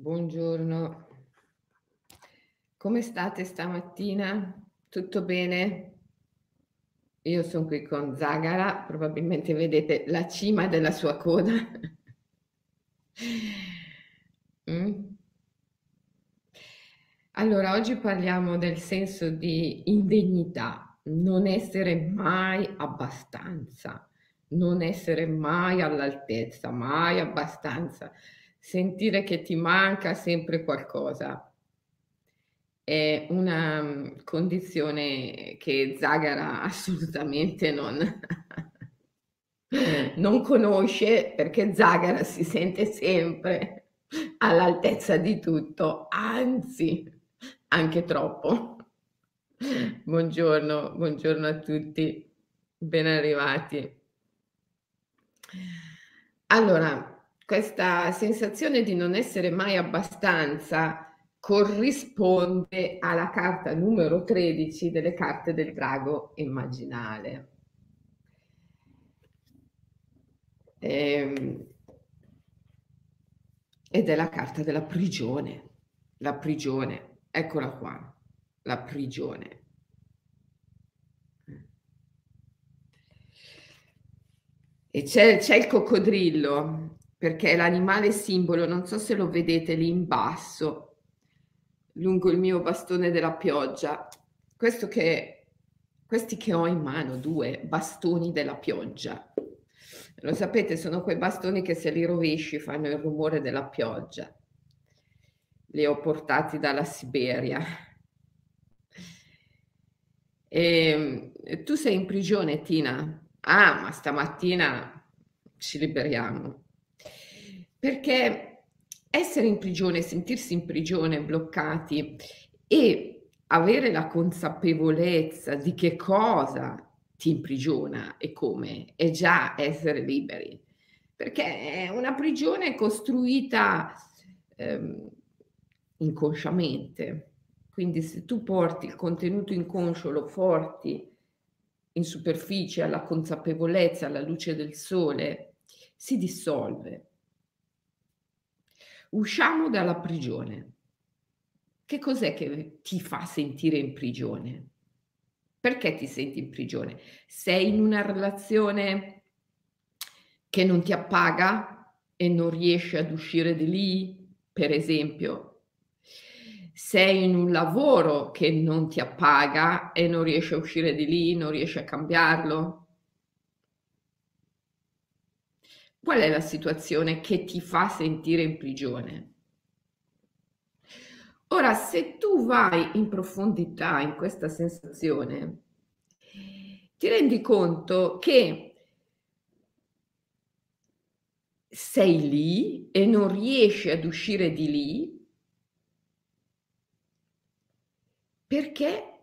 Buongiorno. Come state stamattina? Tutto bene? Io son qui con Zagara, probabilmente vedete la cima della sua coda. Mh. Allora, oggi parliamo del senso di indegnità, non essere mai abbastanza, non essere mai all'altezza, mai abbastanza, sentire che ti manca sempre qualcosa. È una, mhmm, condizione che Zagara assolutamente non non conosce, perché Zagara si sente sempre all'altezza di tutto, anzi anche troppo. Buongiorno, buongiorno a tutti, ben arrivati. Allora, questa sensazione di non essere mai abbastanza corrisponde alla carta numero 13 delle carte del drago immaginale. Ehm, ed è la carta della prigione, la prigione, eccola qua, la prigione. E c'è, c'è il coccodrillo, perché l'animale simbolo, non so se lo vedete lì in basso, lungo il mio bastone della pioggia. Che, questi che ho in mano, due bastoni della pioggia. Lo sapete, sono quei bastoni che se li rovesci fanno il rumore della pioggia. Li ho portati dalla Siberia. E, ehm, tu sei in prigione, Tina? Ah, ma stamattina ci liberiamo. Perché essere in prigione, sentirsi in prigione, bloccati e avere la consapevolezza di che cosa ti imprigiona e come, è già essere liberi, perché è una prigione costruita ehm, inconsciamente. Quindi se tu porti il contenuto inconscio, lo porti in superficie alla consapevolezza, alla luce del sole, si dissolve. Usciamo dalla prigione. Che cos'è che ti fa sentire in prigione? Perché ti senti in prigione? Sei in una relazione che non ti appaga e non riesci ad uscire di lì, per esempio. Sei in un lavoro che non ti appaga e non riesci a uscire di lì, non riesci a cambiarlo. Qual è la situazione che ti fa sentire in prigione? Ora, se tu vai in profondità in questa sensazione, ti rendi conto che sei lì e non riesci ad uscire di lì perché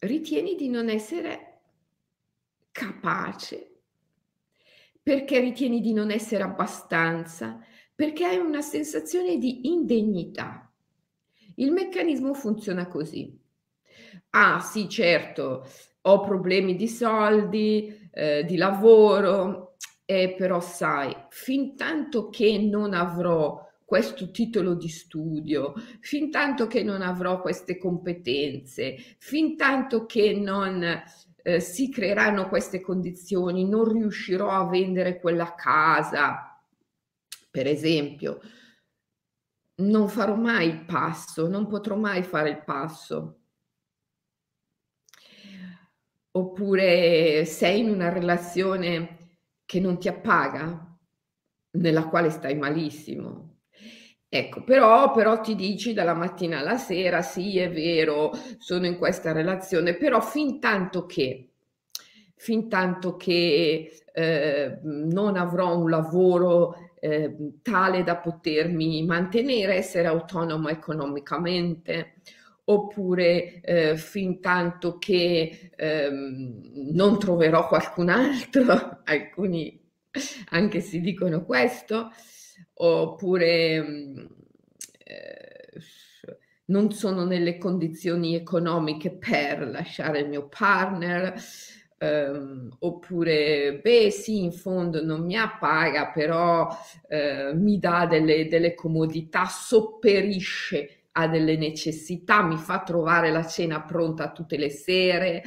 ritieni di non essere capace, perché ritieni di non essere abbastanza, perché hai una sensazione di indegnità. Il meccanismo funziona così. Ah sì, certo, ho problemi di soldi, eh, di lavoro, eh, però sai, fin tanto che non avrò questo titolo di studio, fin tanto che non avrò queste competenze, fin tanto che non eh, si creeranno queste condizioni, non riuscirò a vendere quella casa, per esempio, non farò mai il passo, non potrò mai fare il passo. Oppure sei in una relazione che non ti appaga, nella quale stai malissimo. Ecco, però, però ti dici dalla mattina alla sera, sì, è vero, sono in questa relazione, però fin tanto che, fin tanto che eh, non avrò un lavoro eh, tale da potermi mantenere, essere autonoma economicamente, oppure eh, fin tanto che ehm, non troverò qualcun altro, alcuni anche si dicono questo, oppure eh, non sono nelle condizioni economiche per lasciare il mio partner, ehm, oppure beh sì, in fondo non mi appaga, però eh, mi dà delle, delle comodità, sopperisce ha delle necessità, mi fa trovare la cena pronta tutte le sere,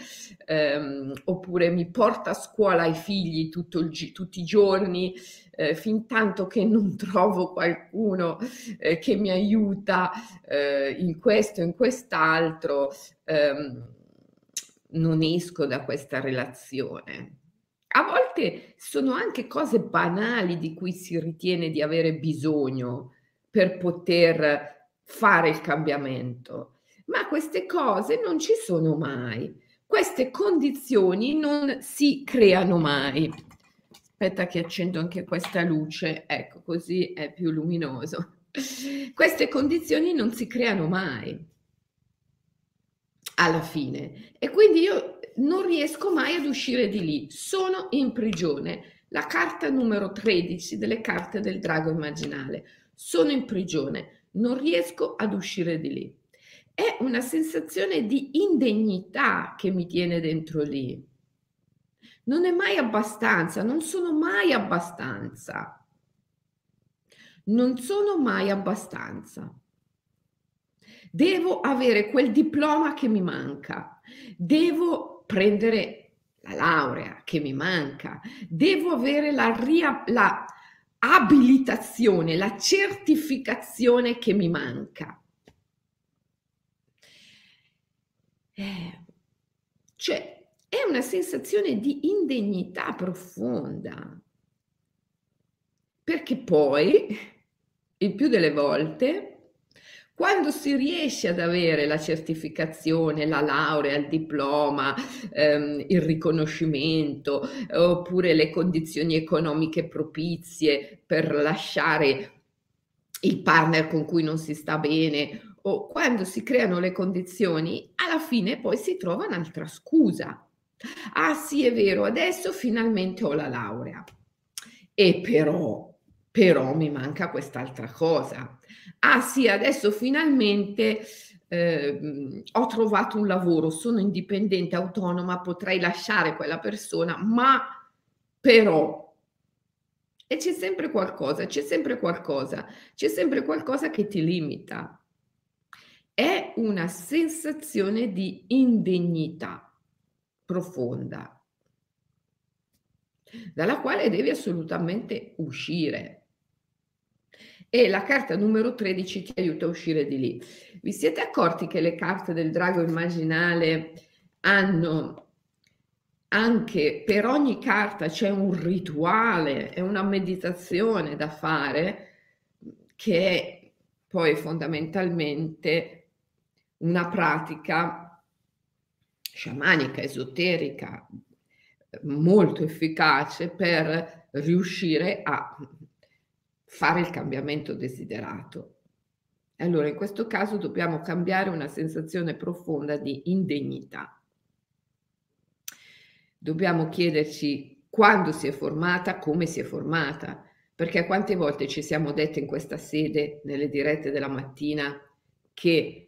ehm, oppure mi porta a scuola i figli il, tutti i giorni, eh, fin tanto che non trovo qualcuno eh, che mi aiuta eh, in questo, in quest'altro, ehm, non esco da questa relazione. A volte sono anche cose banali di cui si ritiene di avere bisogno per poter fare il cambiamento, ma queste cose non ci sono mai. Queste condizioni non si creano mai. Aspetta che accendo anche questa luce, ecco, così è più luminoso. Queste condizioni non si creano mai alla fine e quindi io non riesco mai ad uscire di lì, sono in prigione. La carta numero 13 delle carte del drago immaginale. Sono in prigione, non riesco ad uscire di lì. È una sensazione di indegnità che mi tiene dentro lì. Non è mai abbastanza, non sono mai abbastanza. Non sono mai abbastanza. Devo avere quel diploma che mi manca. Devo prendere la laurea che mi manca. Devo avere la, ria- la abilitazione, la certificazione che mi manca. Eh, cioè, una sensazione di indegnità profonda, perché poi, il più delle volte, quando si riesce ad avere la certificazione, la laurea, il diploma, ehm, il riconoscimento oppure le condizioni economiche propizie per lasciare il partner con cui non si sta bene o quando si creano le condizioni, alla fine poi si trova un'altra scusa. Ah sì, è vero, adesso finalmente ho la laurea. E però, però mi manca quest'altra cosa ah sì, adesso finalmente eh, ho trovato un lavoro, sono indipendente, autonoma, potrei lasciare quella persona, ma però... E c'è sempre qualcosa, c'è sempre qualcosa, c'è sempre qualcosa che ti limita. È una sensazione di indegnità profonda, dalla quale devi assolutamente uscire e la carta numero 13 ti aiuta a uscire di lì. Vi siete accorti che le carte del drago immaginale hanno anche per ogni carta c'è un rituale e una meditazione da fare che è poi fondamentalmente una pratica sciamanica, esoterica, molto efficace per riuscire a fare il cambiamento desiderato. Allora, in questo caso dobbiamo cambiare una sensazione profonda di indegnità. Dobbiamo chiederci quando si è formata, come si è formata, perché quante volte ci siamo dette in questa sede, nelle dirette della mattina, che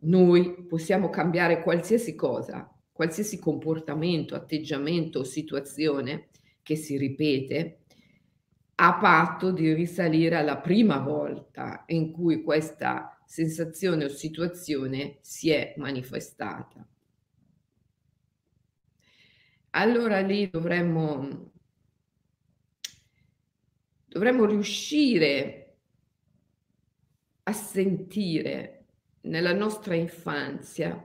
noi possiamo cambiare qualsiasi cosa, qualsiasi comportamento, atteggiamento o situazione che si ripete a patto di risalire alla prima volta in cui questa sensazione o situazione si è manifestata. Allora lì dovremmo, dovremmo riuscire a sentire nella nostra infanzia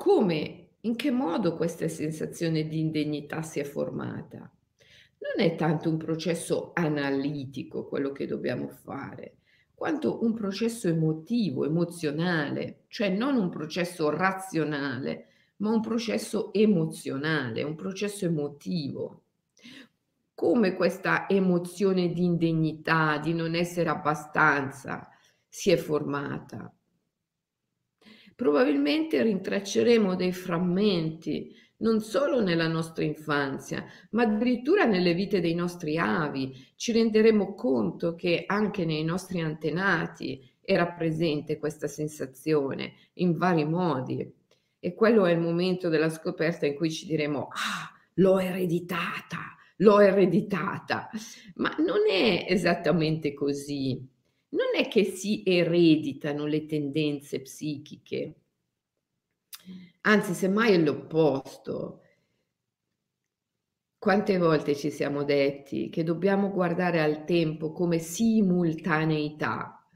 come, in che modo questa sensazione di indegnità si è formata non è tanto un processo analitico quello che dobbiamo fare, quanto un processo emotivo, emozionale, cioè non un processo razionale, ma un processo emozionale, un processo emotivo. Come questa emozione di indegnità, di non essere abbastanza, si è formata? Probabilmente rintracceremo dei frammenti non solo nella nostra infanzia, ma addirittura nelle vite dei nostri avi. Ci renderemo conto che anche nei nostri antenati era presente questa sensazione in vari modi. e quello è il momento della scoperta in cui ci diremo, ah, l'ho ereditata, l'ho ereditata. Ma non è esattamente così. Non è che si ereditano le tendenze psichiche, anzi, semmai è l'opposto. Quante volte ci siamo detti che dobbiamo guardare al tempo come simultaneità,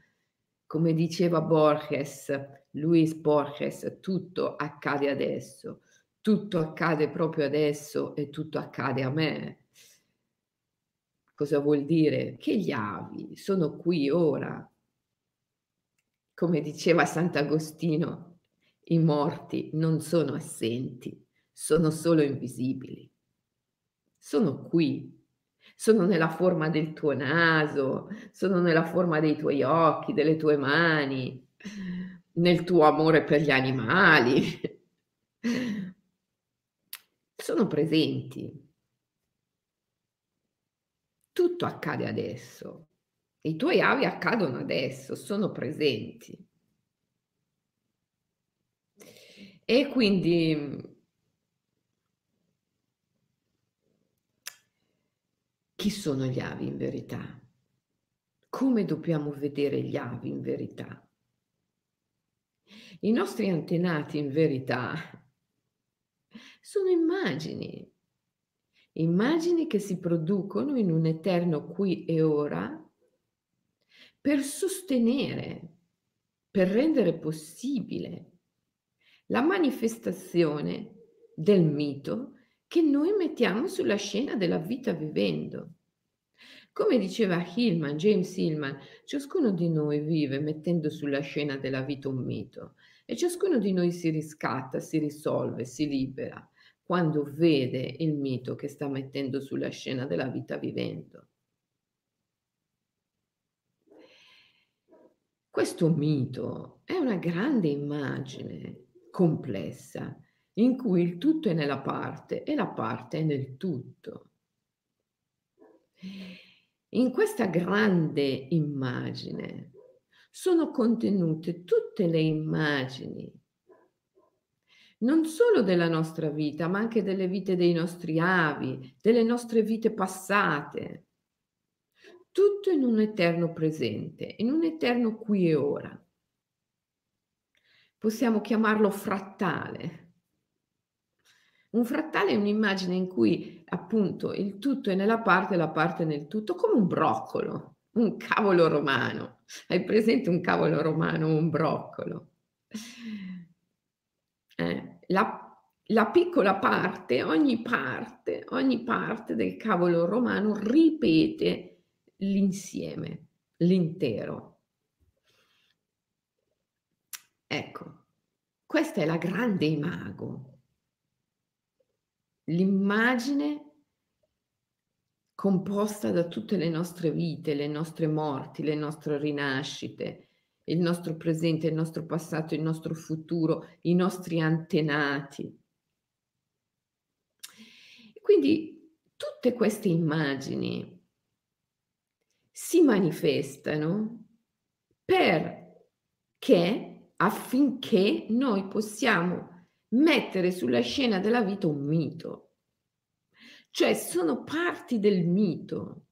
come diceva Borges, Luis Borges, tutto accade adesso, tutto accade proprio adesso e tutto accade a me. Cosa vuol dire? Che gli avi sono qui ora. Come diceva Sant'Agostino, i morti non sono assenti, sono solo invisibili sono qui, sono nella forma del tuo naso, sono nella forma dei tuoi occhi, delle tue mani, nel tuo amore per gli animali. Sono presenti. Tutto accade adesso. I tuoi avi accadono adesso, sono presenti. E quindi Chi sono gli avi in verità? Come dobbiamo vedere gli avi in verità? I nostri antenati in verità sono immagini, immagini che si producono in un eterno qui e ora per sostenere, per rendere possibile la manifestazione del mito che noi mettiamo sulla scena della vita vivendo. Come diceva Hillman, James Hillman, ciascuno di noi vive mettendo sulla scena della vita un mito e ciascuno di noi si riscatta, si risolve, si libera quando vede il mito che sta mettendo sulla scena della vita vivendo. Questo mito è una grande immagine complessa in cui il tutto è nella parte e la parte è nel tutto. In questa grande immagine sono contenute tutte le immagini, non solo della nostra vita, ma anche delle vite dei nostri avi, delle nostre vite passate. Tutto in un eterno presente, in un eterno qui e ora. Possiamo chiamarlo frattale un frattale è un'immagine in cui appunto il tutto è nella parte e la parte nel tutto, come un broccolo, un cavolo romano. Hai presente un cavolo romano, un broccolo? Eh, la, la piccola parte, ogni parte, ogni parte del cavolo romano ripete l'insieme, l'intero. Ecco, questa è la grande imago l'immagine composta da tutte le nostre vite, le nostre morti, le nostre rinascite, il nostro presente, il nostro passato, il nostro futuro, i nostri antenati. Quindi tutte queste immagini si manifestano perché affinché noi possiamo mettere sulla scena della vita un mito. Cioè sono parti del mito,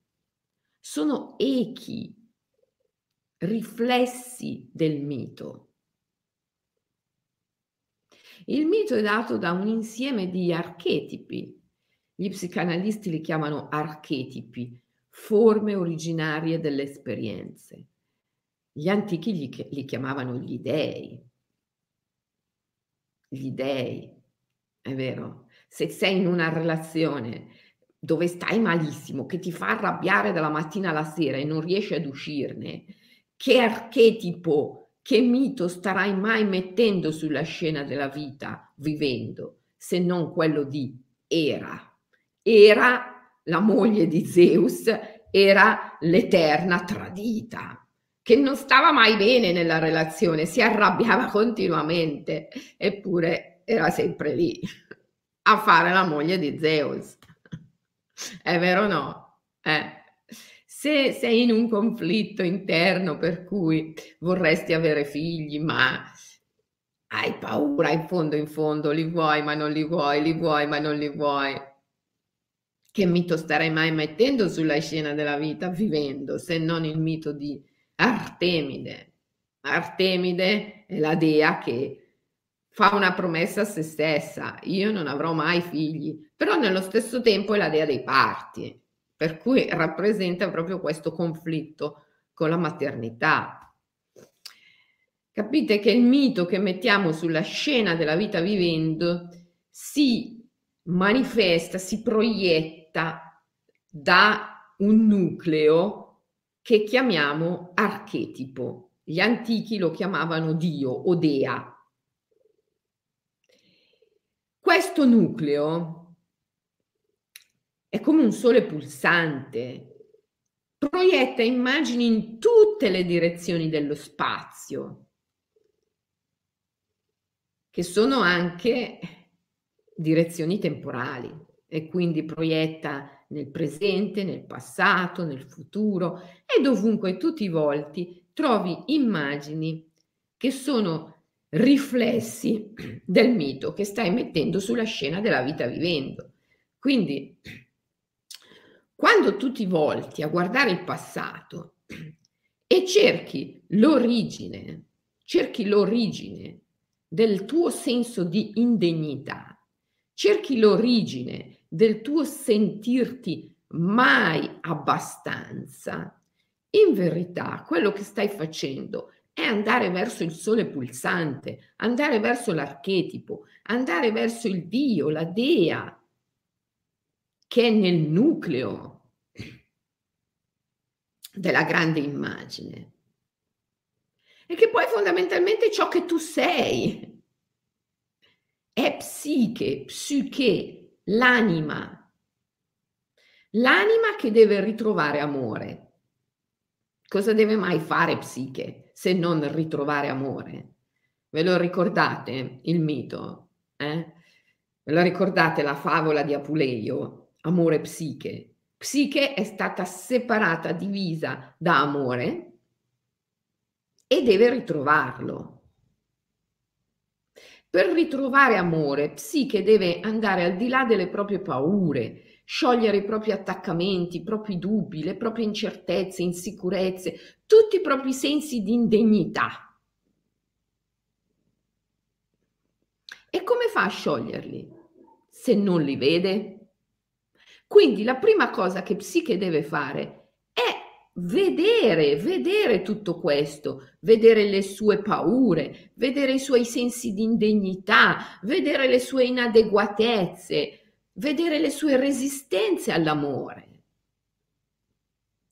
sono echi, riflessi del mito. Il mito è dato da un insieme di archetipi. Gli psicanalisti li chiamano archetipi, forme originarie delle esperienze. Gli antichi li, chiamavano gli dei gli dèi, è vero? Se sei in una relazione dove stai malissimo, che ti fa arrabbiare dalla mattina alla sera e non riesci ad uscirne, che archetipo, che mito starai mai mettendo sulla scena della vita vivendo, se non quello di Era? Era la moglie di Zeus, era l'eterna tradita che non stava mai bene nella relazione, si arrabbiava continuamente, eppure era sempre lì a fare la moglie di Zeus. È vero o no? Eh. Se sei in un conflitto interno per cui vorresti avere figli, ma hai paura in fondo, in fondo, li vuoi ma non li vuoi, li vuoi ma non li vuoi. Che mito starei mai mettendo sulla scena della vita vivendo, se non il mito di Artemide? Artemide è la dea che fa una promessa a se stessa, io non avrò mai figli, però nello stesso tempo è la dea dei parti, per cui rappresenta proprio questo conflitto con la maternità. Capite che il mito che mettiamo sulla scena della vita vivendo si manifesta, si proietta da un nucleo che chiamiamo archetipo. Gli antichi lo chiamavano Dio o Dea. Questo nucleo è come un sole pulsante, proietta immagini in tutte le direzioni dello spazio che sono anche direzioni temporali e quindi proietta nel presente, nel passato, nel futuro e dovunque tutti i volti trovi immagini che sono riflessi del mito che stai mettendo sulla scena della vita vivendo. Quindi, quando tu ti volti a guardare il passato e cerchi l'origine, cerchi l'origine del tuo senso di indegnità, cerchi l'origine del tuo sentirti mai abbastanza, in verità quello che stai facendo è andare verso il sole pulsante, andare verso l'archetipo, andare verso il Dio, la Dea, che è nel nucleo della grande immagine e che poi fondamentalmente ciò che tu sei è psiche, psiche, l'anima. L'anima che deve ritrovare amore. Cosa deve mai fare psiche se non ritrovare amore? Ve lo ricordate il mito? Eh? Ve lo ricordate la favola di Apuleio? Amore psiche. Psiche è stata separata, divisa da amore e deve ritrovarlo. Per ritrovare amore, Psiche deve andare al di là delle proprie paure, sciogliere i propri attaccamenti, i propri dubbi, le proprie incertezze, insicurezze, tutti i propri sensi di indegnità. E come fa a scioglierli se non li vede? Quindi la prima cosa che Psiche deve fare vedere, vedere tutto questo, vedere le sue paure, vedere i suoi sensi di indegnità, vedere le sue inadeguatezze, vedere le sue resistenze all'amore.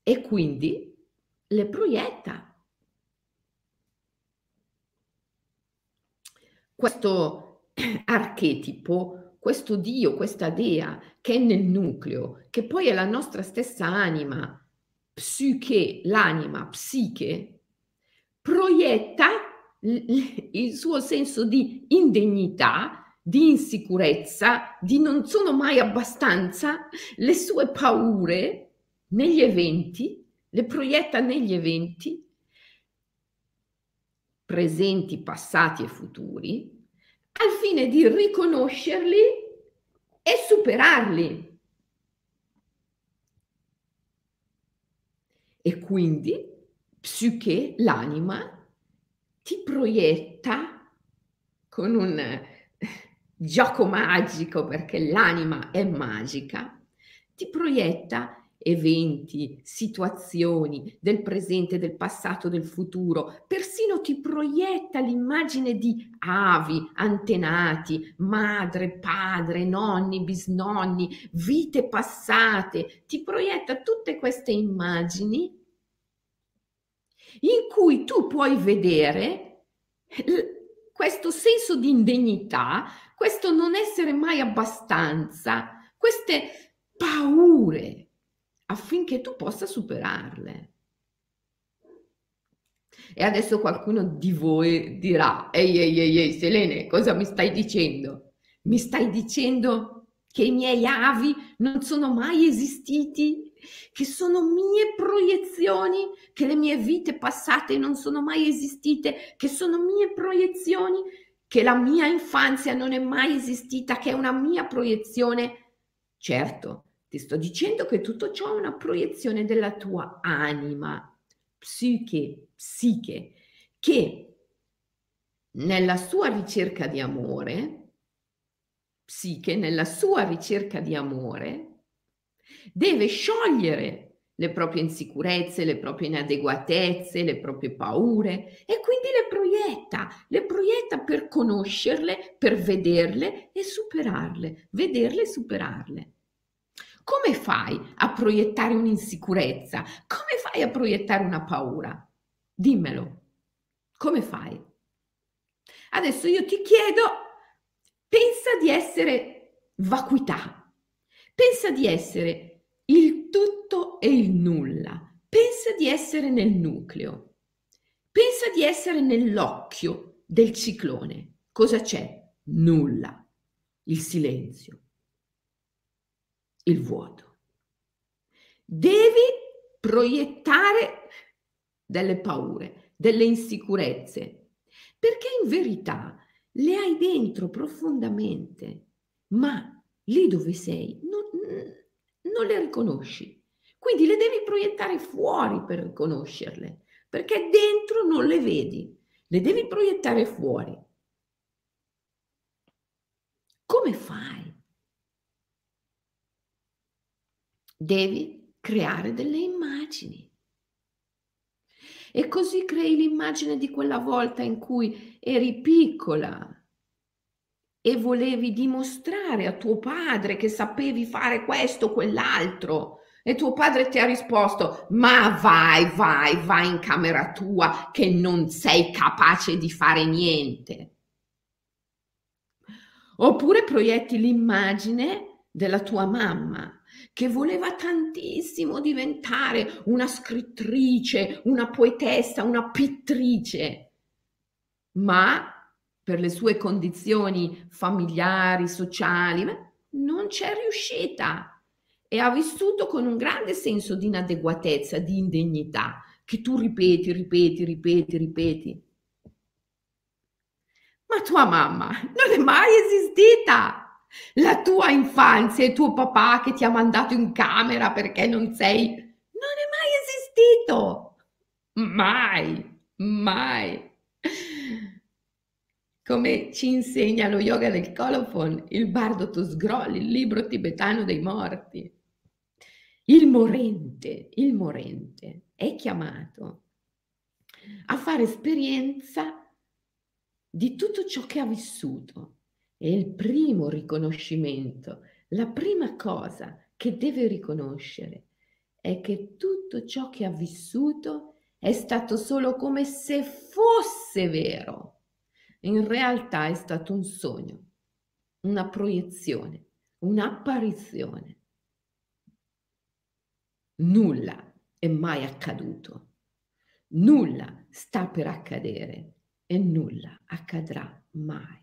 E quindi le proietta. Questo archetipo, questo Dio, questa Dea che è nel nucleo, che poi è la nostra stessa anima, psiche, l'anima, psiche, proietta il suo senso di indegnità, di insicurezza, di non sono mai abbastanza, le sue paure negli eventi, le proietta negli eventi presenti, passati e futuri, al fine di riconoscerli e superarli. E quindi psiche, l'anima, ti proietta con un gioco magico, perché l'anima è magica, ti proietta eventi, situazioni del presente, del passato, del futuro, persino ti proietta l'immagine di avi, antenati, madre, padre, nonni, bisnonni, vite passate, ti proietta tutte queste immagini in cui tu puoi vedere questo senso di indegnità, questo non essere mai abbastanza, queste paure affinché tu possa superarle. E adesso qualcuno di voi dirà, ehi, ehi, ehi, ehi, Selene, cosa mi stai dicendo? Mi stai dicendo che i miei avi non sono mai esistiti, che sono mie proiezioni, che le mie vite passate non sono mai esistite, che sono mie proiezioni, che la mia infanzia non è mai esistita, che è una mia proiezione. Certo, ti sto dicendo che tutto ciò è una proiezione della tua anima, psiche, psiche, che nella sua ricerca di amore, psiche, nella sua ricerca di amore, deve sciogliere le proprie insicurezze, le proprie inadeguatezze, le proprie paure e quindi le proietta, le proietta per conoscerle, per vederle e superarle, vederle e superarle. Come fai a proiettare un'insicurezza? Come fai a proiettare una paura? Dimmelo. Come fai? Adesso io ti chiedo, pensa di essere vacuità, pensa di essere il tutto e il nulla. Pensa di essere nel nucleo. Pensa di essere nell'occhio del ciclone. Cosa c'è? Nulla. Il silenzio. Il vuoto. Devi proiettare delle paure, delle insicurezze, perché in verità le hai dentro profondamente, ma lì dove sei non, non le riconosci. Quindi le devi proiettare fuori per riconoscerle, perché dentro non le vedi, le devi proiettare fuori. Come fai? Devi creare delle immagini. E così crei l'immagine di quella volta in cui eri piccola e volevi dimostrare a tuo padre che sapevi fare questo o quell'altro. E tuo padre ti ha risposto, ma vai, vai, vai in camera tua che non sei capace di fare niente. Oppure proietti l'immagine della tua mamma che voleva tantissimo diventare una scrittrice, una poetessa, una pittrice, ma per le sue condizioni familiari, sociali, non c'è riuscita e ha vissuto con un grande senso di inadeguatezza, di indegnità, che tu ripeti, ripeti, ripeti, ripeti. Ma tua mamma non è mai esistita. La tua infanzia e tuo papà che ti ha mandato in camera perché non sei, non è mai esistito. Mai, mai come ci insegna lo yoga del colophon, il bardo Tosgrol, il libro tibetano dei morti. Il morente, il morente è chiamato a fare esperienza di tutto ciò che ha vissuto. E il primo riconoscimento, la prima cosa che deve riconoscere è che tutto ciò che ha vissuto è stato solo come se fosse vero in realtà è stato un sogno, una proiezione, un'apparizione. Nulla è mai accaduto, nulla sta per accadere e nulla accadrà mai.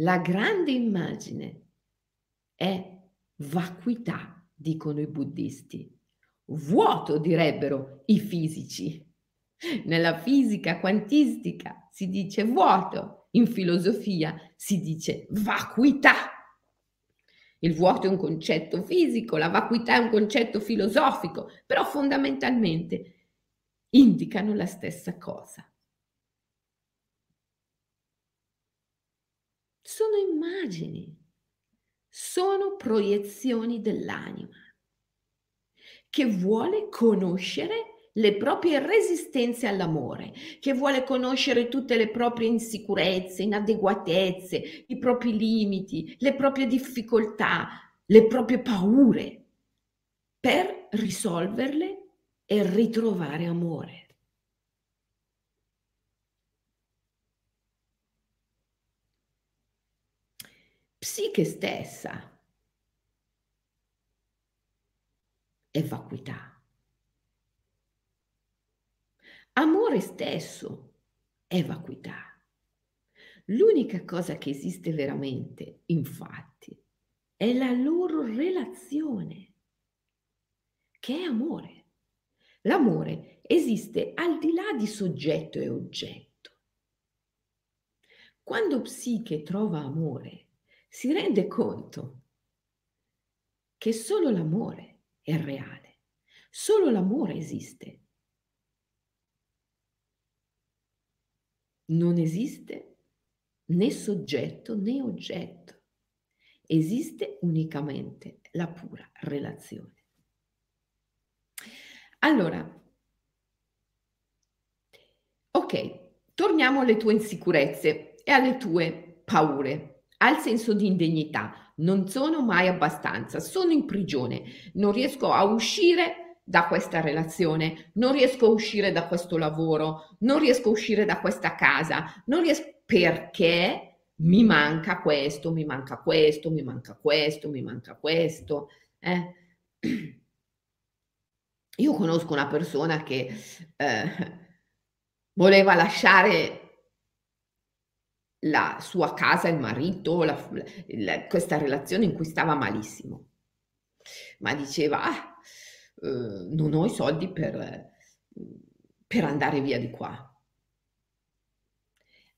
La grande immagine è vacuità, dicono i buddisti. Vuoto, direbbero i fisici. Nella fisica quantistica si dice vuoto, in filosofia si dice vacuità. Il vuoto è un concetto fisico, la vacuità è un concetto filosofico, però fondamentalmente indicano la stessa cosa. Sono immagini, sono proiezioni dell'anima che vuole conoscere le proprie resistenze all'amore, che vuole conoscere tutte le proprie insicurezze, inadeguatezze, i propri limiti, le proprie difficoltà, le proprie paure, per risolverle e ritrovare amore. Psiche stessa è vacuità. Amore stesso è vacuità. L'unica cosa che esiste veramente, infatti, è la loro relazione, che è amore. L'amore esiste al di là di soggetto e oggetto. Quando psiche trova amore, si rende conto che solo l'amore è reale, solo l'amore esiste. Non esiste né soggetto né oggetto, esiste unicamente la pura relazione. Allora, ok, torniamo alle tue insicurezze e alle tue paure, al senso di indegnità. Non sono mai abbastanza, sono in prigione, non riesco a uscire da questa relazione, non riesco a uscire da questo lavoro, non riesco a uscire da questa casa, non riesco perché mi manca questo, mi manca questo, mi manca questo, mi manca questo. Eh? Io conosco una persona che eh, voleva lasciare la sua casa, il marito, la, la, questa relazione in cui stava malissimo. Ma diceva, ah, eh, non ho i soldi per, per andare via di qua.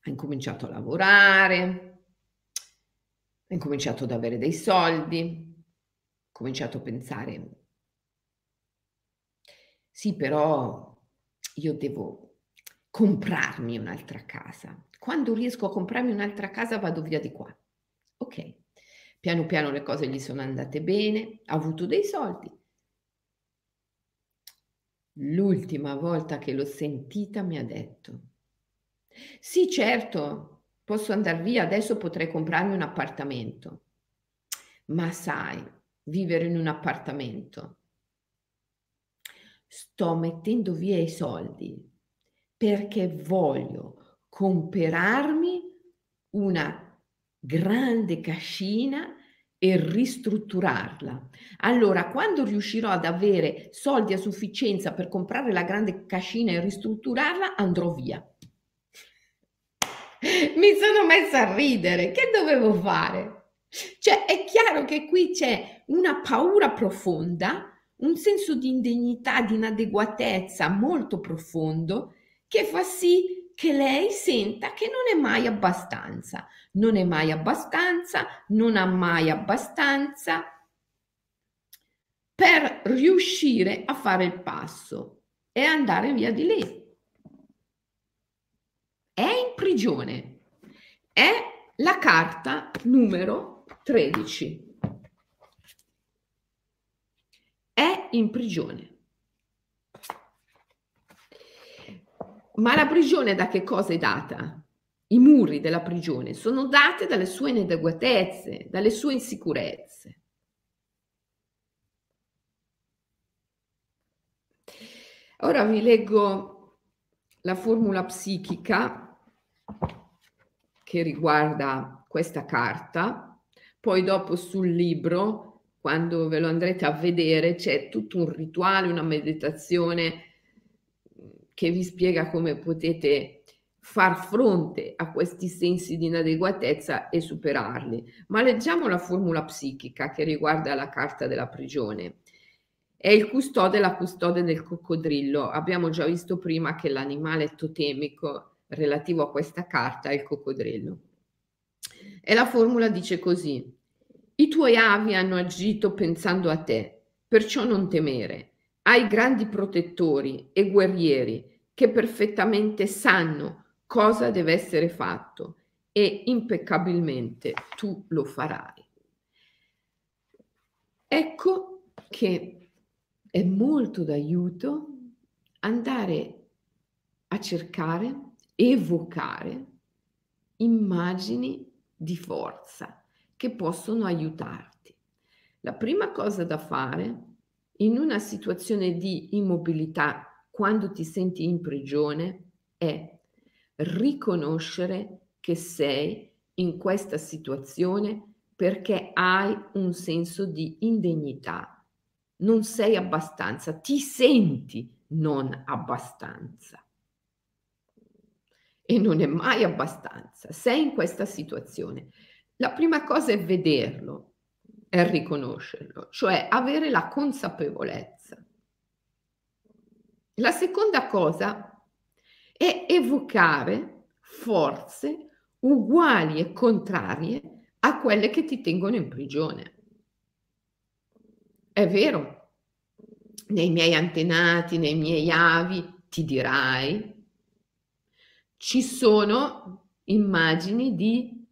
Ha incominciato a lavorare, ha incominciato ad avere dei soldi, ha cominciato a pensare, sì, però io devo comprarmi un'altra casa. Quando riesco a comprarmi un'altra casa vado via di qua. Ok, piano piano le cose gli sono andate bene, ha avuto dei soldi. L'ultima volta che l'ho sentita mi ha detto, sì certo, posso andare via, adesso potrei comprarmi un appartamento, ma sai, vivere in un appartamento sto mettendo via i soldi perché voglio comprarmi una grande cascina e ristrutturarla. Allora, quando riuscirò ad avere soldi a sufficienza per comprare la grande cascina e ristrutturarla, andrò via. Mi sono messa a ridere, che dovevo fare? Cioè, è chiaro che qui c'è una paura profonda un senso di indegnità, di inadeguatezza molto profondo che fa sì che lei senta che non è mai abbastanza, non è mai abbastanza, non ha mai abbastanza per riuscire a fare il passo e andare via di lì. È in prigione. È la carta numero 13. è in prigione. Ma la prigione da che cosa è data? I muri della prigione sono date dalle sue inadeguatezze, dalle sue insicurezze. Ora vi leggo la formula psichica che riguarda questa carta, poi dopo sul libro quando ve lo andrete a vedere, c'è tutto un rituale, una meditazione che vi spiega come potete far fronte a questi sensi di inadeguatezza e superarli. Ma leggiamo la formula psichica che riguarda la carta della prigione. È il custode, la custode del coccodrillo. Abbiamo già visto prima che l'animale totemico relativo a questa carta è il coccodrillo. E la formula dice così: i tuoi avi hanno agito pensando a te, perciò non temere. Hai grandi protettori e guerrieri che perfettamente sanno cosa deve essere fatto e impeccabilmente tu lo farai. Ecco che è molto d'aiuto andare a cercare, evocare immagini di forza che possono aiutarti. La prima cosa da fare in una situazione di immobilità, quando ti senti in prigione, è riconoscere che sei in questa situazione perché hai un senso di indegnità. Non sei abbastanza, ti senti non abbastanza. E non è mai abbastanza. Sei in questa situazione. La prima cosa è vederlo, è riconoscerlo, cioè avere la consapevolezza. La seconda cosa è evocare forze uguali e contrarie a quelle che ti tengono in prigione. È vero, nei miei antenati, nei miei avi, ti dirai, ci sono immagini di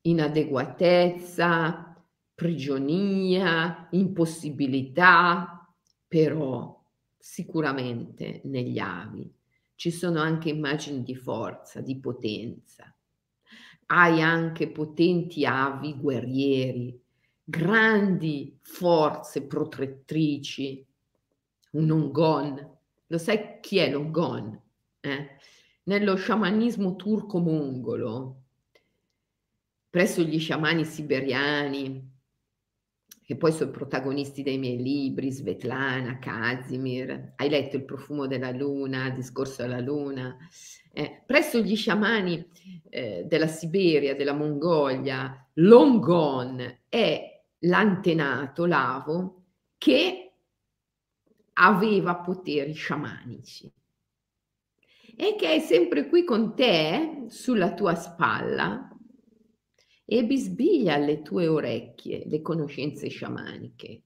inadeguatezza, prigionia, impossibilità, però sicuramente negli avi ci sono anche immagini di forza, di potenza. Hai anche potenti avi guerrieri, grandi forze protettrici, un ongon. Lo sai chi è l'ongon? Eh? Nello sciamanismo turco-mongolo, presso gli sciamani siberiani, che poi sono protagonisti dei miei libri, Svetlana, Kazimir, hai letto Il profumo della luna, Discorso alla luna, eh, presso gli sciamani eh, della Siberia, della Mongolia, Longon è l'antenato lavo che aveva poteri sciamanici e che è sempre qui con te sulla tua spalla e bisbiglia alle tue orecchie le conoscenze sciamaniche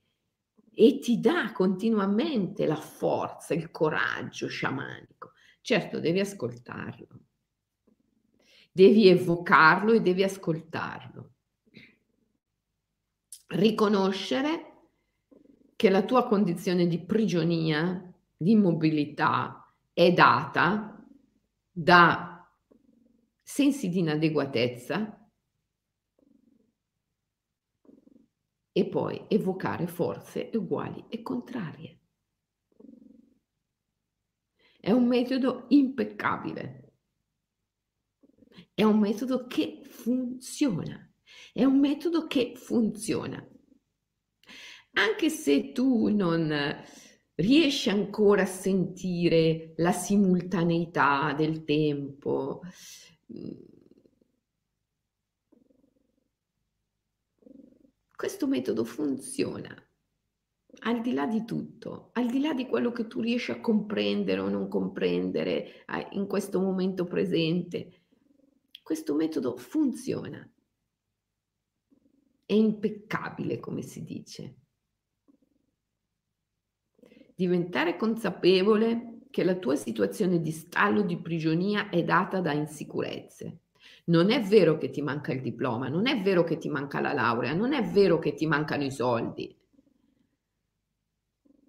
e ti dà continuamente la forza, il coraggio sciamanico. Certo, devi ascoltarlo, devi evocarlo e devi ascoltarlo. Riconoscere che la tua condizione di prigionia, di immobilità è data da sensi di inadeguatezza, e poi evocare forze uguali e contrarie. È un metodo impeccabile. È un metodo che funziona. È un metodo che funziona. Anche se tu non riesci ancora a sentire la simultaneità del tempo, Questo metodo funziona al di là di tutto, al di là di quello che tu riesci a comprendere o non comprendere in questo momento presente. Questo metodo funziona. È impeccabile, come si dice. Diventare consapevole che la tua situazione di stallo, di prigionia è data da insicurezze non è vero che ti manca il diploma, non è vero che ti manca la laurea, non è vero che ti mancano i soldi.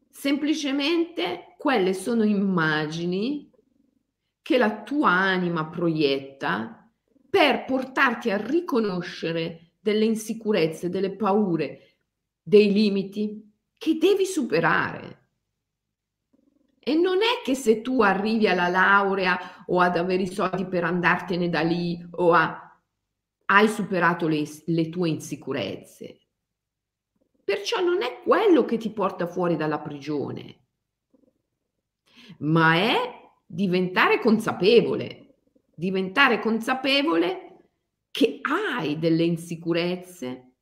Semplicemente quelle sono immagini che la tua anima proietta per portarti a riconoscere delle insicurezze, delle paure, dei limiti che devi superare. E non è che se tu arrivi alla laurea o ad avere i soldi per andartene da lì o a, hai superato le, le tue insicurezze. Perciò non è quello che ti porta fuori dalla prigione, ma è diventare consapevole, diventare consapevole che hai delle insicurezze,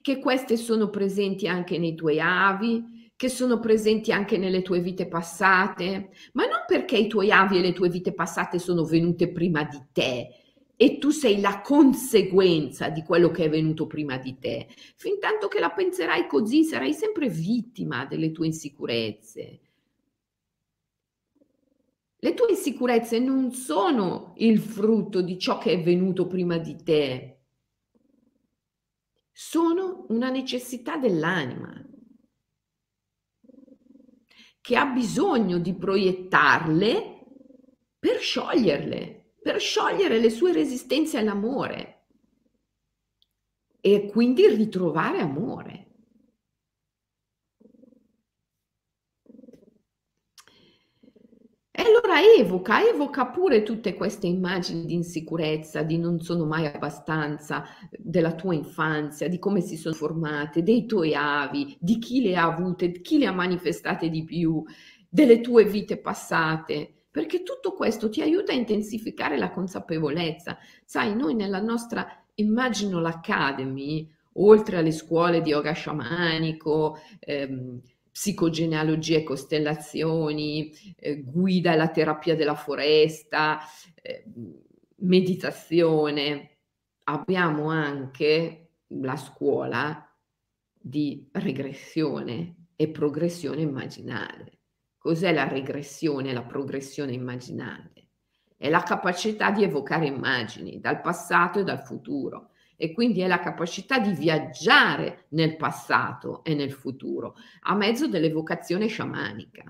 che queste sono presenti anche nei tuoi avi, che sono presenti anche nelle tue vite passate, ma non perché i tuoi avi e le tue vite passate sono venute prima di te e tu sei la conseguenza di quello che è venuto prima di te. Fin tanto che la penserai così, sarai sempre vittima delle tue insicurezze. Le tue insicurezze non sono il frutto di ciò che è venuto prima di te, sono una necessità dell'anima che ha bisogno di proiettarle per scioglierle, per sciogliere le sue resistenze all'amore e quindi ritrovare amore. E allora evoca, evoca pure tutte queste immagini di insicurezza, di non sono mai abbastanza, della tua infanzia, di come si sono formate, dei tuoi avi, di chi le ha avute, di chi le ha manifestate di più, delle tue vite passate, perché tutto questo ti aiuta a intensificare la consapevolezza. Sai, noi nella nostra Imaginal Academy, oltre alle scuole di yoga sciamanico, ehm, psicogenealogia e costellazioni, eh, guida alla terapia della foresta, eh, meditazione, abbiamo anche la scuola di regressione e progressione immaginale. Cos'è la regressione e la progressione immaginale? È la capacità di evocare immagini dal passato e dal futuro e quindi è la capacità di viaggiare nel passato e nel futuro a mezzo dell'evocazione sciamanica.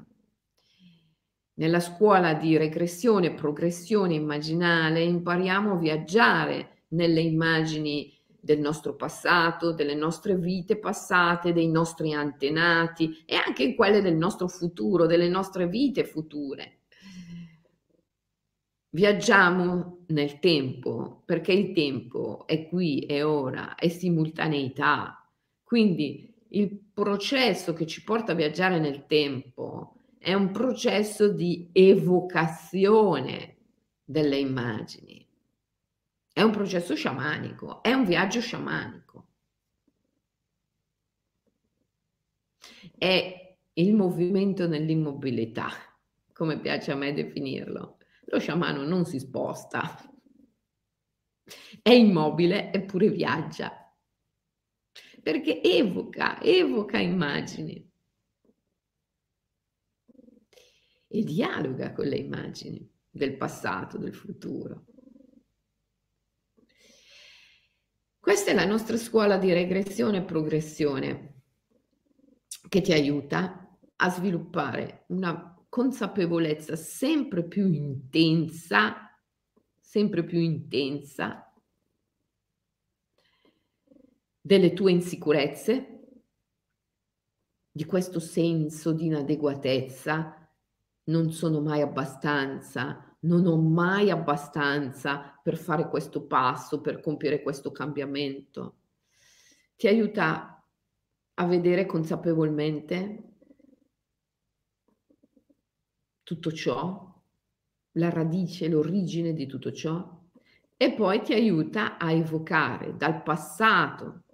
Nella scuola di regressione e progressione immaginale impariamo a viaggiare nelle immagini del nostro passato, delle nostre vite passate, dei nostri antenati e anche in quelle del nostro futuro, delle nostre vite future. Viaggiamo nel tempo perché il tempo è qui, è ora, è simultaneità. Quindi il processo che ci porta a viaggiare nel tempo è un processo di evocazione delle immagini. È un processo sciamanico, è un viaggio sciamanico. È il movimento nell'immobilità, come piace a me definirlo. Lo sciamano non si sposta, è immobile eppure viaggia, perché evoca, evoca immagini. E dialoga con le immagini del passato, del futuro. Questa è la nostra scuola di regressione e progressione che ti aiuta a sviluppare una consapevolezza sempre più intensa, sempre più intensa delle tue insicurezze, di questo senso di inadeguatezza, non sono mai abbastanza, non ho mai abbastanza per fare questo passo, per compiere questo cambiamento. Ti aiuta a vedere consapevolmente tutto ciò, la radice, l'origine di tutto ciò, e poi ti aiuta a evocare dal passato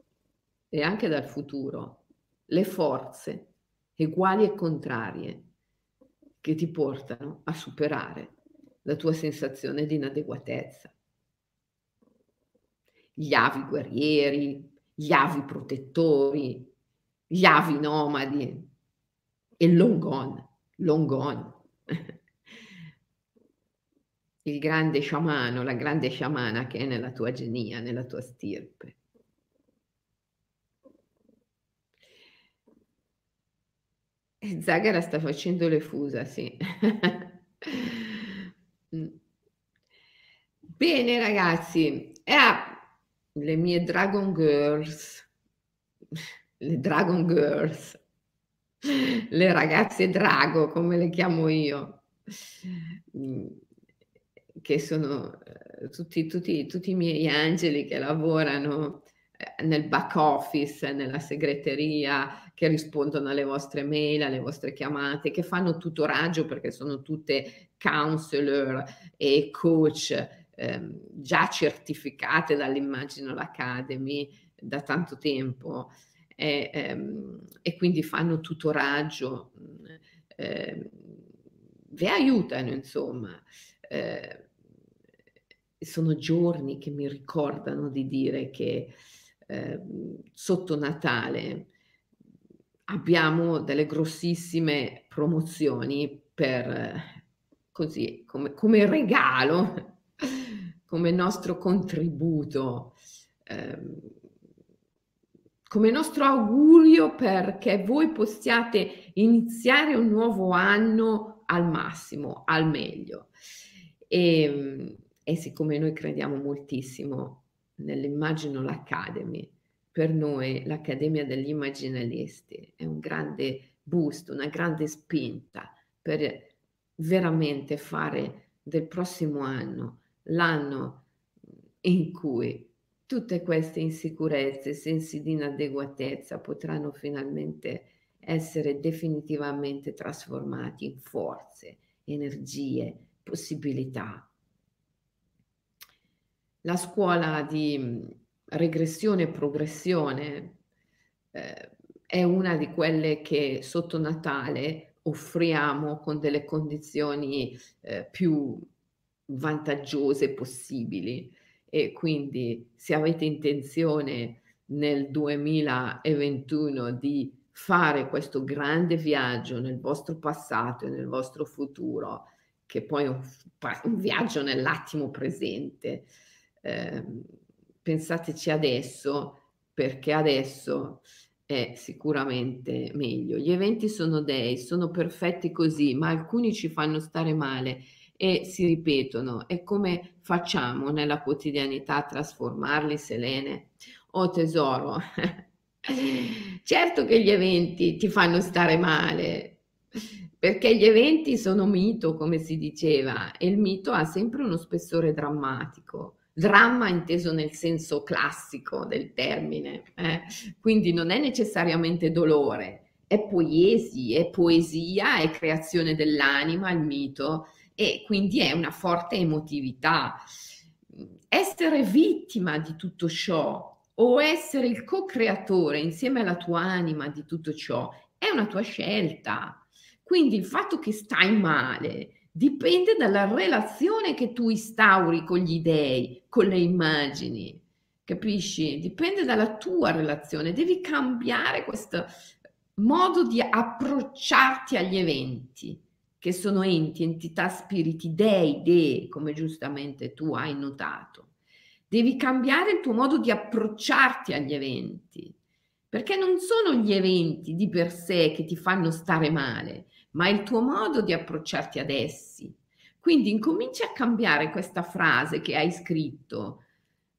e anche dal futuro le forze uguali e contrarie che ti portano a superare la tua sensazione di inadeguatezza. Gli avi guerrieri, gli avi protettori, gli avi nomadi e long gone, long gone. Il grande sciamano, la grande sciamana che è nella tua genia, nella tua stirpe. Zagara sta facendo le fusa, sì. Mm. Bene ragazzi, e ah, le mie Dragon Girls, le Dragon Girls, le ragazze drago come le chiamo io, mm, che sono eh, tutti, tutti, tutti i miei angeli che lavorano eh, nel back office, nella segreteria, che rispondono alle vostre mail, alle vostre chiamate, che fanno tutoraggio perché sono tutte counselor e coach ehm, già certificate dall'Imaginal Academy da tanto tempo e, ehm, e quindi fanno tutoraggio, eh, vi aiutano insomma. Eh, sono giorni che mi ricordano di dire che eh, sotto Natale abbiamo delle grossissime promozioni per così come, come regalo, come nostro contributo, ehm, come nostro augurio perché voi possiate iniziare un nuovo anno al massimo, al meglio. E, e siccome noi crediamo moltissimo nell'Imaginal Academy, per noi l'Accademia degli Immaginalisti è un grande boost, una grande spinta per veramente fare del prossimo anno l'anno in cui tutte queste insicurezze, sensi di inadeguatezza potranno finalmente essere definitivamente trasformati in forze, energie, possibilità. La scuola di regressione e progressione eh, è una di quelle che sotto Natale offriamo con delle condizioni eh, più vantaggiose possibili. E quindi se avete intenzione nel 2021 di fare questo grande viaggio nel vostro passato e nel vostro futuro, che poi è un, un viaggio nell'attimo presente, eh, pensateci adesso perché adesso è sicuramente meglio. Gli eventi sono dei, sono perfetti così, ma alcuni ci fanno stare male e si ripetono. E come facciamo nella quotidianità a trasformarli, Selene? Oh tesoro, certo che gli eventi ti fanno stare male, perché gli eventi sono mito, come si diceva, e il mito ha sempre uno spessore drammatico. Dramma inteso nel senso classico del termine, eh? quindi non è necessariamente dolore, è poesia, è poesia, è creazione dell'anima, il mito, e quindi è una forte emotività. Essere vittima di tutto ciò o essere il co-creatore insieme alla tua anima di tutto ciò è una tua scelta. Quindi il fatto che stai male dipende dalla relazione che tu instauri con gli dèi, con le immagini. Capisci? Dipende dalla tua relazione. Devi cambiare questo modo di approcciarti agli eventi che sono enti, entità, spiriti, dei, dei, come giustamente tu hai notato. Devi cambiare il tuo modo di approcciarti agli eventi, perché non sono gli eventi di per sé che ti fanno stare male, ma il tuo modo di approcciarti ad essi. Quindi incominci a cambiare questa frase che hai scritto.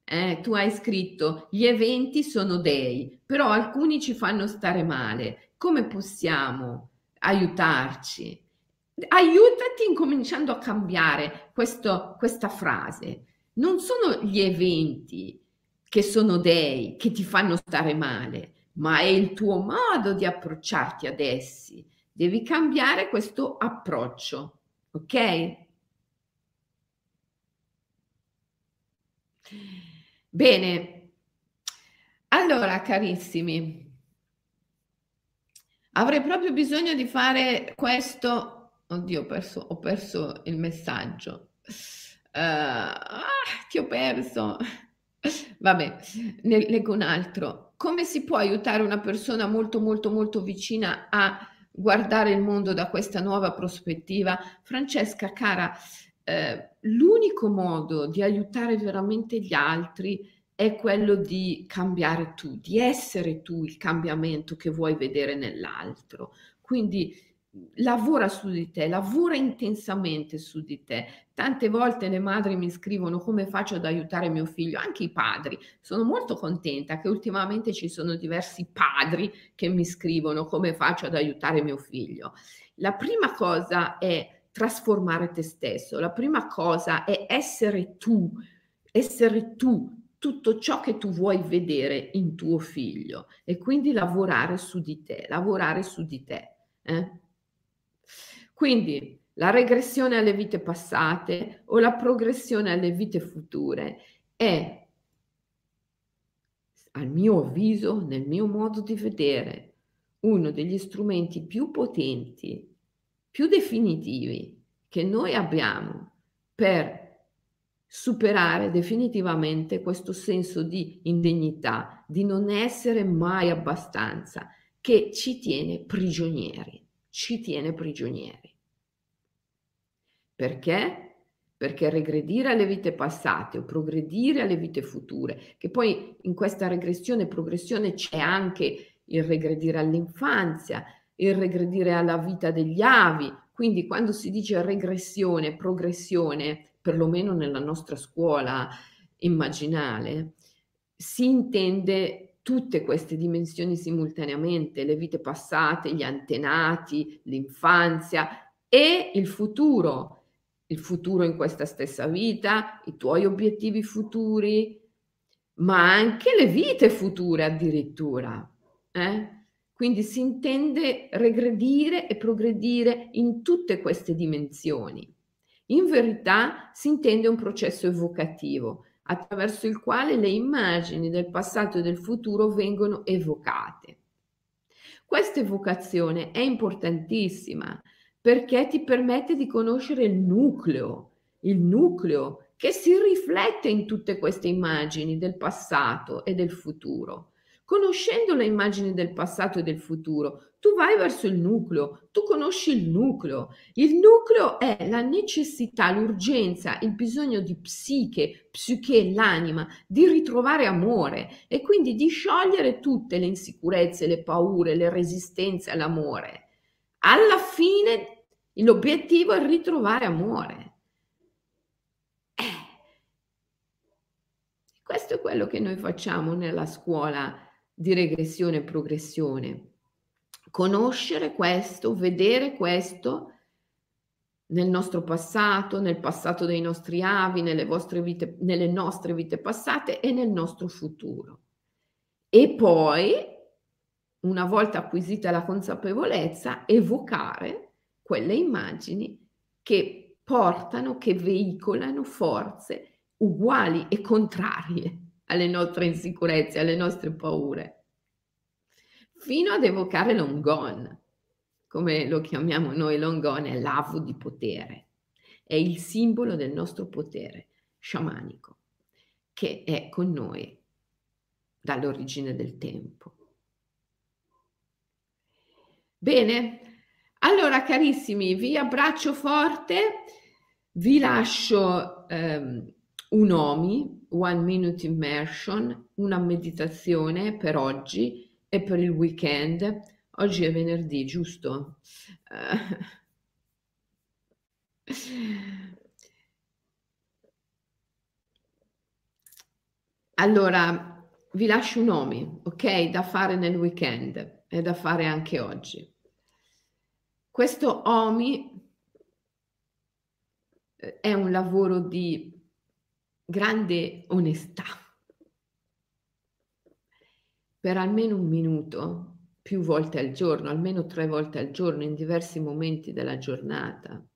Eh, tu hai scritto gli eventi sono dei, però alcuni ci fanno stare male. Come possiamo aiutarci? aiutati incominciando a cambiare questo, questa frase. Non sono gli eventi che sono dei che ti fanno stare male, ma è il tuo modo di approcciarti ad essi. Devi cambiare questo approccio, ok? Bene, allora carissimi, avrei proprio bisogno di fare questo Oddio, ho perso, ho perso il messaggio. Uh, ah, ti ho perso. Vabbè, ne leggo un altro. Come si può aiutare una persona molto, molto, molto vicina a guardare il mondo da questa nuova prospettiva? Francesca, cara, eh, l'unico modo di aiutare veramente gli altri è quello di cambiare tu, di essere tu il cambiamento che vuoi vedere nell'altro. Quindi lavora su di te, lavora intensamente su di te. Tante volte le madri mi scrivono come faccio ad aiutare mio figlio, anche i padri. Sono molto contenta che ultimamente ci sono diversi padri che mi scrivono come faccio ad aiutare mio figlio. La prima cosa è trasformare te stesso, la prima cosa è essere tu, essere tu tutto ciò che tu vuoi vedere in tuo figlio e quindi lavorare su di te, lavorare su di te. Eh? Quindi la regressione alle vite passate o la progressione alle vite future è, al mio avviso, nel mio modo di vedere, uno degli strumenti più potenti, più definitivi che noi abbiamo per superare definitivamente questo senso di indegnità, di non essere mai abbastanza, che ci tiene prigionieri ci tiene prigionieri. Perché? Perché regredire alle vite passate o progredire alle vite future, che poi in questa regressione e progressione c'è anche il regredire all'infanzia, il regredire alla vita degli avi, quindi quando si dice regressione, progressione, perlomeno nella nostra scuola immaginale, si intende tutte queste dimensioni simultaneamente, le vite passate, gli antenati, l'infanzia e il futuro, il futuro in questa stessa vita, i tuoi obiettivi futuri, ma anche le vite future addirittura. Eh? Quindi si intende regredire e progredire in tutte queste dimensioni. In verità si intende un processo evocativo, attraverso il quale le immagini del passato e del futuro vengono evocate. Questa evocazione è importantissima perché ti permette di conoscere il nucleo, il nucleo che si riflette in tutte queste immagini del passato e del futuro. Conoscendo le immagini del passato e del futuro, tu vai verso il nucleo, tu conosci il nucleo. Il nucleo è la necessità, l'urgenza, il bisogno di psiche, psiche, l'anima, di ritrovare amore e quindi di sciogliere tutte le insicurezze, le paure, le resistenze all'amore. Alla fine l'obiettivo è ritrovare amore. Eh. Questo è quello che noi facciamo nella scuola di regressione e progressione. Conoscere questo, vedere questo nel nostro passato, nel passato dei nostri avi, nelle, vite, nelle nostre vite passate e nel nostro futuro. E poi, una volta acquisita la consapevolezza, evocare quelle immagini che portano, che veicolano forze uguali e contrarie alle nostre insicurezze, alle nostre paure, fino ad evocare l'ongon, come lo chiamiamo noi, l'ongon è l'avo di potere, è il simbolo del nostro potere sciamanico, che è con noi dall'origine del tempo. Bene, allora carissimi, vi abbraccio forte, vi lascio ehm, un OMI, One Minute Immersion, una meditazione per oggi e per il weekend. Oggi è venerdì, giusto? Allora, vi lascio un OMI, ok? Da fare nel weekend e da fare anche oggi. Questo OMI eh, è un lavoro di grande onestà. Per almeno un minuto, più volte al giorno, almeno tre volte al giorno, in diversi momenti della giornata,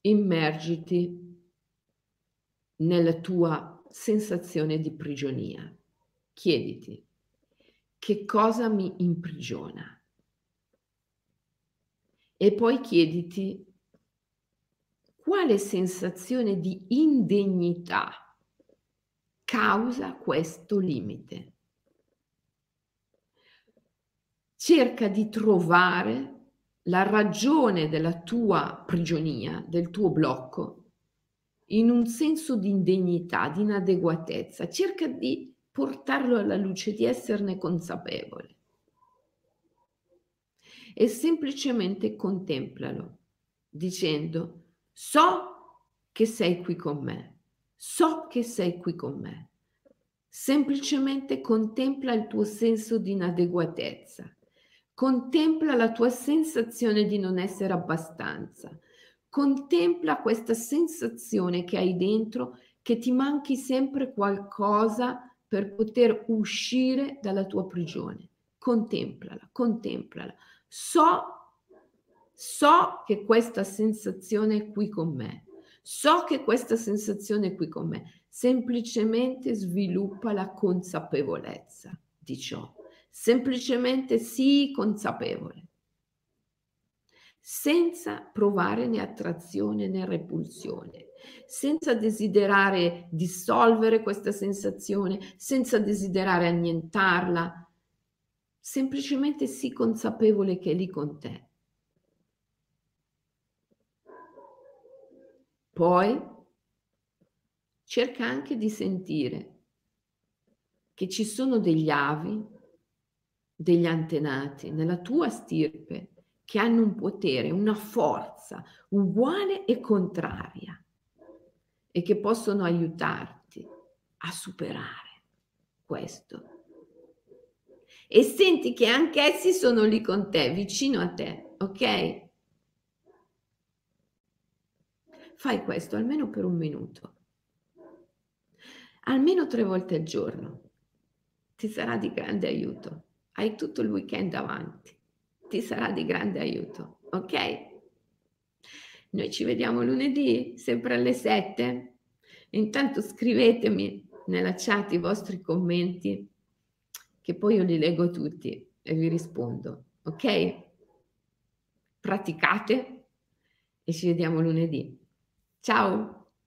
immergiti nella tua sensazione di prigionia. Chiediti, che cosa mi imprigiona? E poi chiediti quale sensazione di indegnità causa questo limite. Cerca di trovare la ragione della tua prigionia, del tuo blocco, in un senso di indegnità, di inadeguatezza. Cerca di portarlo alla luce, di esserne consapevole. E semplicemente contemplalo, dicendo So che sei qui con me, so che sei qui con me. Semplicemente contempla il tuo senso di inadeguatezza, contempla la tua sensazione di non essere abbastanza, contempla questa sensazione che hai dentro che ti manchi sempre qualcosa per poter uscire dalla tua prigione. Contemplala, contemplala. So So che questa sensazione è qui con me. So che questa sensazione è qui con me. Semplicemente sviluppa la consapevolezza di ciò. Semplicemente sii consapevole. Senza provare né attrazione né repulsione, senza desiderare dissolvere questa sensazione, senza desiderare annientarla, semplicemente sii consapevole che è lì con te. Poi cerca anche di sentire che ci sono degli avi, degli antenati nella tua stirpe che hanno un potere, una forza uguale e contraria e che possono aiutarti a superare questo. E senti che anche essi sono lì con te, vicino a te, ok? Fai questo almeno per un minuto, almeno tre volte al giorno. Ti sarà di grande aiuto. Hai tutto il weekend davanti. Ti sarà di grande aiuto, ok? Noi ci vediamo lunedì, sempre alle 7. Intanto scrivetemi nella chat i vostri commenti, che poi io li leggo tutti e vi rispondo, ok? Praticate e ci vediamo lunedì. Ciao.